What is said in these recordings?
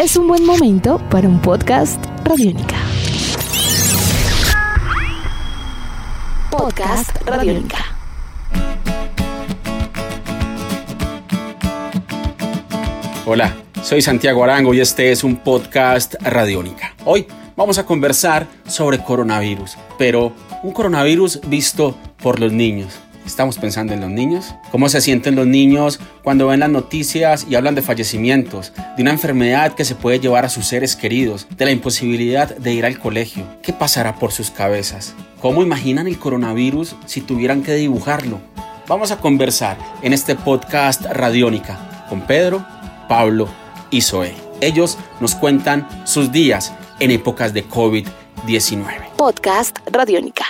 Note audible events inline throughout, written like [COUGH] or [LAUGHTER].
es un buen momento para un podcast Radiónica. Podcast Radiónica. Hola, soy Santiago Arango y este es un podcast Radiónica. Hoy vamos a conversar sobre coronavirus, pero un coronavirus visto por los niños. ¿Estamos pensando en los niños? ¿Cómo se sienten los niños cuando ven las noticias y hablan de fallecimientos, de una enfermedad que se puede llevar a sus seres queridos, de la imposibilidad de ir al colegio? ¿Qué pasará por sus cabezas? ¿Cómo imaginan el coronavirus si tuvieran que dibujarlo? Vamos a conversar en este podcast Radiónica con Pedro, Pablo y Zoe. Ellos nos cuentan sus días en épocas de COVID-19. Podcast Radiónica.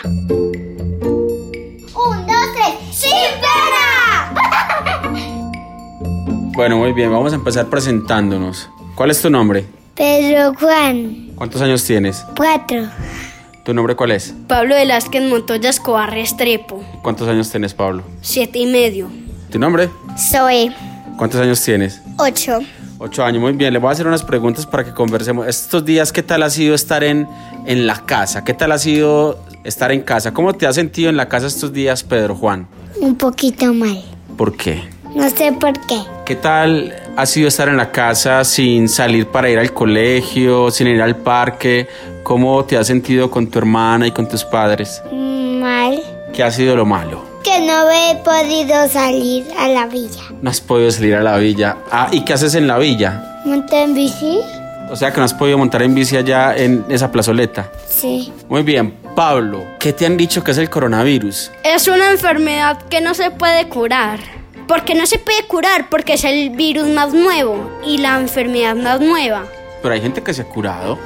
Bueno, muy bien, vamos a empezar presentándonos. ¿Cuál es tu nombre? Pedro Juan, ¿Cuántos años tienes? cuatro. ¿Tu nombre cuál es? Pablo Velázquez Montoya Escobar Restrepo, ¿Cuántos años tienes, Pablo? siete y medio. ¿Tu nombre? Soy ¿Cuántos años tienes? ocho. Ocho años, muy bien. Le voy a hacer unas preguntas para que conversemos. Estos días, ¿qué tal ha sido estar en, en la casa? ¿Qué tal ha sido estar en casa? ¿Cómo te has sentido en la casa estos días, Pedro Juan? Un poquito mal. ¿Por qué? No sé por qué. ¿Qué tal ha sido estar en la casa sin salir para ir al colegio, sin ir al parque? ¿Cómo te has sentido con tu hermana y con tus padres? Mal. ¿Qué ha sido lo malo? Que no he podido salir a la villa. No has podido salir a la villa. Ah, ¿y qué haces en la villa? ¿Monté en bici? O sea que no has podido montar en bici allá en esa plazoleta. Sí. Muy bien, Pablo, ¿qué te han dicho que es el coronavirus? Es una enfermedad que no se puede curar. Porque no se puede curar porque es el virus más nuevo y la enfermedad más nueva. Pero hay gente que se ha curado.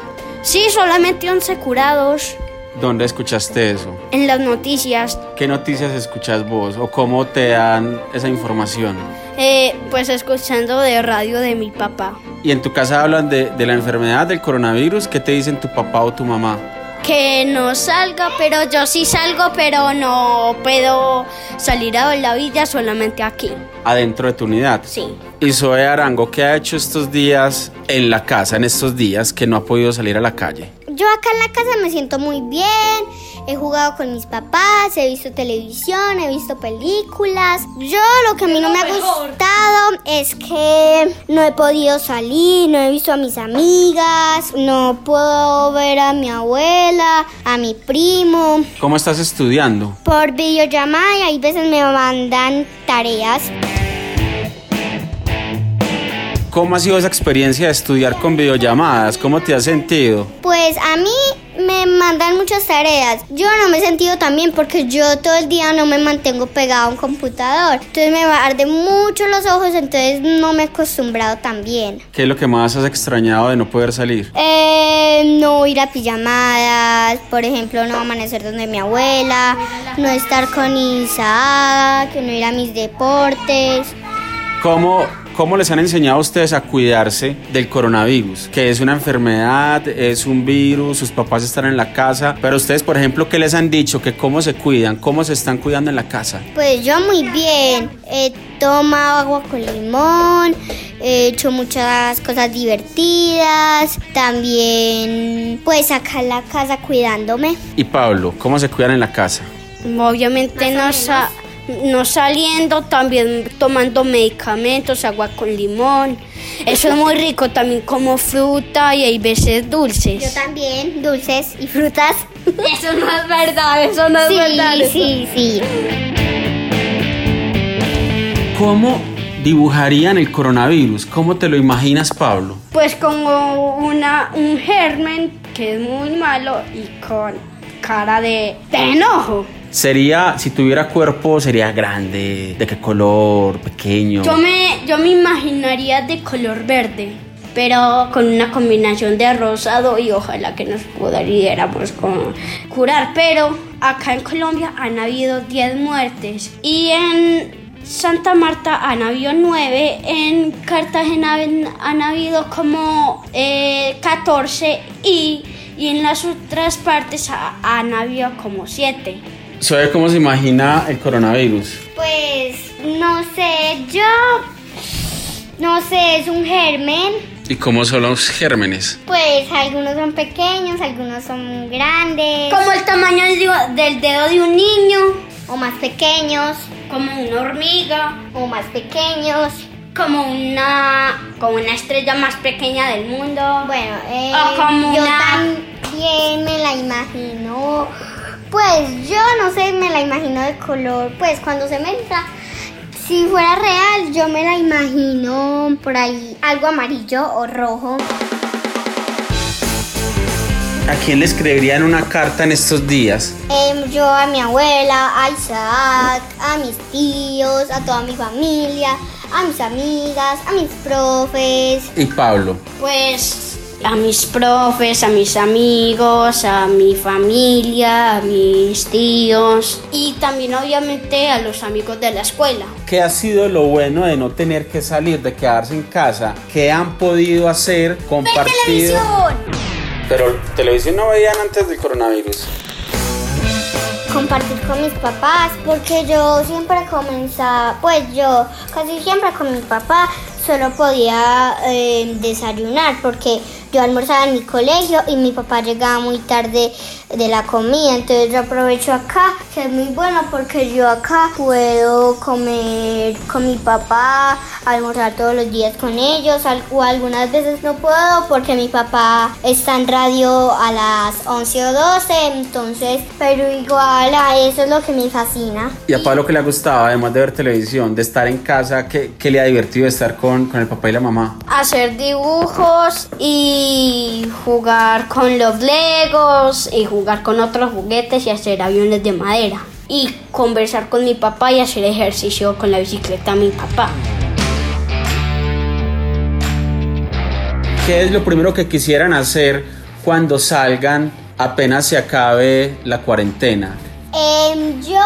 Sí, solamente 11 curados ¿Dónde escuchaste eso? en las noticias. ¿Qué noticias escuchas vos o cómo te dan esa información? eh, pues escuchando de radio de mi papá. Y en tu casa hablan de, de la enfermedad del coronavirus. ¿Qué te dicen tu papá o tu mamá? Que no salga, pero yo sí salgo, pero no puedo salir a la villa solamente aquí. Adentro de tu unidad. Sí. Y Zoe Arango, ¿qué ha hecho estos días en la casa, en estos días que no ha podido salir a la calle? Yo acá en la casa me siento muy bien. He jugado con mis papás, he visto televisión, he visto películas. Yo lo que a mí no me ha gustado es que no he podido salir, no he visto a mis amigas, no puedo ver a mi abuela, a mi primo. ¿Cómo estás estudiando? Por videollamada y hay veces me mandan tareas. ¿Cómo ha sido esa experiencia de estudiar con videollamadas? ¿Cómo te has sentido? Pues a mí me mandan muchas tareas. Yo no me he sentido tan bien porque yo todo el día no me mantengo pegado a un computador. Entonces me arden mucho los ojos, entonces no me he acostumbrado tan bien. ¿Qué es lo que más has extrañado de no poder salir? Eh, no ir a pijamadas, por ejemplo, no amanecer donde mi abuela, no estar con Isaac, no ir a mis deportes. ¿Cómo, ¿Cómo les han enseñado a ustedes a cuidarse del coronavirus? Que es una enfermedad, es un virus, sus papás están en la casa. Pero ustedes, por ejemplo, ¿qué les han dicho? Que cómo se cuidan, cómo se están cuidando en la casa. Pues yo muy bien. He tomado agua con limón, he hecho muchas cosas divertidas. También, pues acá en la casa cuidándome. Y Pablo, ¿cómo se cuidan en la casa? Obviamente no, sa- no saliendo, también tomando medicamentos, agua con limón. Eso es muy rico, también como fruta y hay veces Yo dulces. también, dulces y frutas. [LAUGHS] Eso no es verdad, eso no es Sí, verdad. sí, sí. ¿Cómo dibujarían el coronavirus? ¿Cómo te lo imaginas, Pablo? Pues como una, un germen que es muy malo y con cara de, de enojo. Sería, si tuviera cuerpo, sería grande. ¿De qué color? Pequeño. Yo me, yo me imaginaría de color verde, pero con una combinación de rosado y ojalá que nos pudiéramos con- curar. Pero acá en Colombia han habido 10 muertes y en Santa Marta han habido 9, en Cartagena han, habido como eh, 14 y, y en las otras partes ha- han habido como 7. ¿Sabe cómo se imagina el coronavirus? Pues no sé, yo no sé, es un germen ¿Y cómo son los gérmenes? Pues algunos son pequeños, algunos son grandes. Como el tamaño del dedo de un niño, O más pequeños, como una hormiga, o más pequeños. como una, como una estrella más pequeña del mundo. Bueno, eh, O como yo una- también me la imagino. Pues yo no sé, me la imagino de color. Pues cuando se mezcla, si fuera real, yo me la imagino por ahí algo amarillo o rojo. ¿A quién le escribirían una carta en estos días? Em, yo a mi abuela, a Isaac, a mis tíos, a toda mi familia, a mis amigas, a mis profes. Y Pablo. Pues a mis profes, a mis amigos, a mi familia, a mis tíos y también obviamente a los amigos de la escuela. ¿Qué ha sido lo bueno de no tener que salir, de quedarse en casa? ¿Qué han podido hacer? Compartido. Pero televisión no veían antes del coronavirus. compartir con mis papás porque yo siempre comenzaba, pues yo casi siempre con mi papá solo podía eh, desayunar porque yo almorzaba en mi colegio y mi papá llegaba muy tarde de la comida, entonces yo aprovecho acá que es muy bueno porque yo acá puedo comer con mi papá, almorzar todos los días con ellos o algunas veces no puedo porque mi papá está en radio a las 11 o 12, entonces, pero igual a eso es lo que me fascina. ¿Y a Pablo qué le ha gustado, además de ver televisión, de estar en casa? ¿Qué, qué le ha divertido estar con, con el papá y la mamá? Hacer dibujos y jugar con los legos y jugar con otros juguetes y hacer aviones de madera. Y conversar con mi papá y hacer ejercicio con la bicicleta de mi papá. ¿Qué es lo primero que quisieran hacer cuando salgan apenas se acabe la cuarentena? Em, yo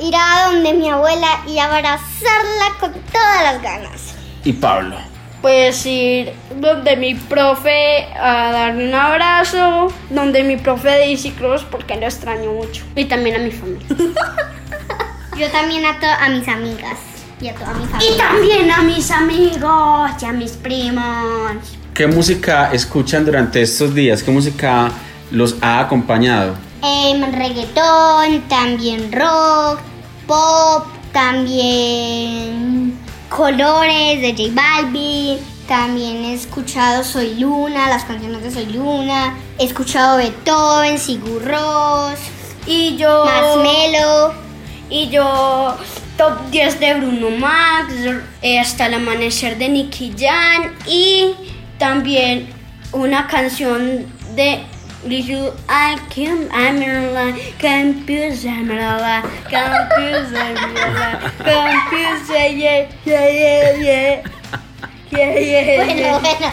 ir a donde mi abuela y abrazarla con todas las ganas. Y Pablo. Pues ir donde mi profe a darle un abrazo, donde mi profe de bicicross porque lo extraño mucho. Y también a mi familia. [LAUGHS] Yo también a, a mis amigas y a toda mi Y familia. también a mis amigos y a mis primos. ¿Qué música escuchan durante estos días? ¿Qué música los ha acompañado? Em, reggaetón, también rock, pop, también colores de J Balvin. También he escuchado Soy Luna, las canciones de Soy Luna. He escuchado Beethoven, Sigur Rós, Y yo. Marshmello. Y yo. Top 10 de Bruno Max. eh, Hasta el amanecer de Nicky Jan. Y también una canción de. Little I can I'm in line, confused, I'm in line, confused, I'm in line, confused, yeah, yeah, yeah, yeah, yeah, yeah, yeah,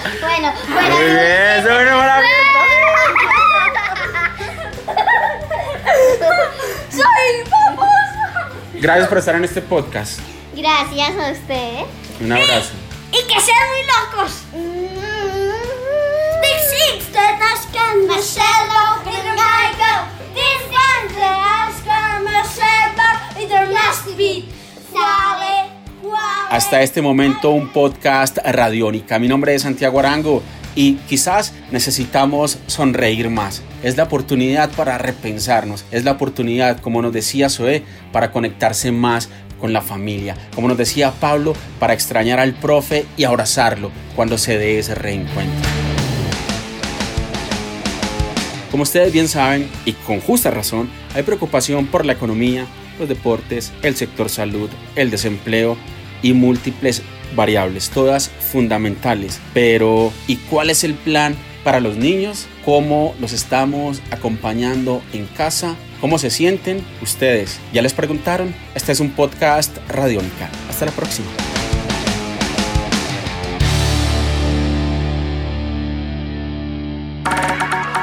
[LAUGHS] Bueno, yeah. bueno, bueno, bueno. [LAUGHS] ¡Soy famosa! Gracias por estar en este podcast. Gracias a ustedes. Un abrazo. ¡Y que sean muy locos! Hasta este momento un podcast radiónica. Mi nombre es Santiago Arango y quizás necesitamos sonreír más. Es la oportunidad para repensarnos, es la oportunidad, como nos decía Zoe, para conectarse más con la familia. Como nos decía Pablo, para extrañar al profe y abrazarlo cuando se dé ese reencuentro. Como ustedes bien saben, y con justa razón, hay preocupación por la economía, los deportes, el sector salud, el desempleo y múltiples variables, todas fundamentales. Pero, ¿y cuál es el plan para los niños? ¿Cómo los estamos acompañando en casa? ¿Cómo se sienten ustedes? ¿Ya les preguntaron? Este es un podcast Radiónica. Hasta la próxima.